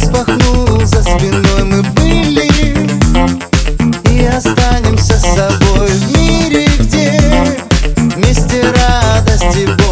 распахнул за спиной мы были И останемся с собой в мире, где вместе радости. боль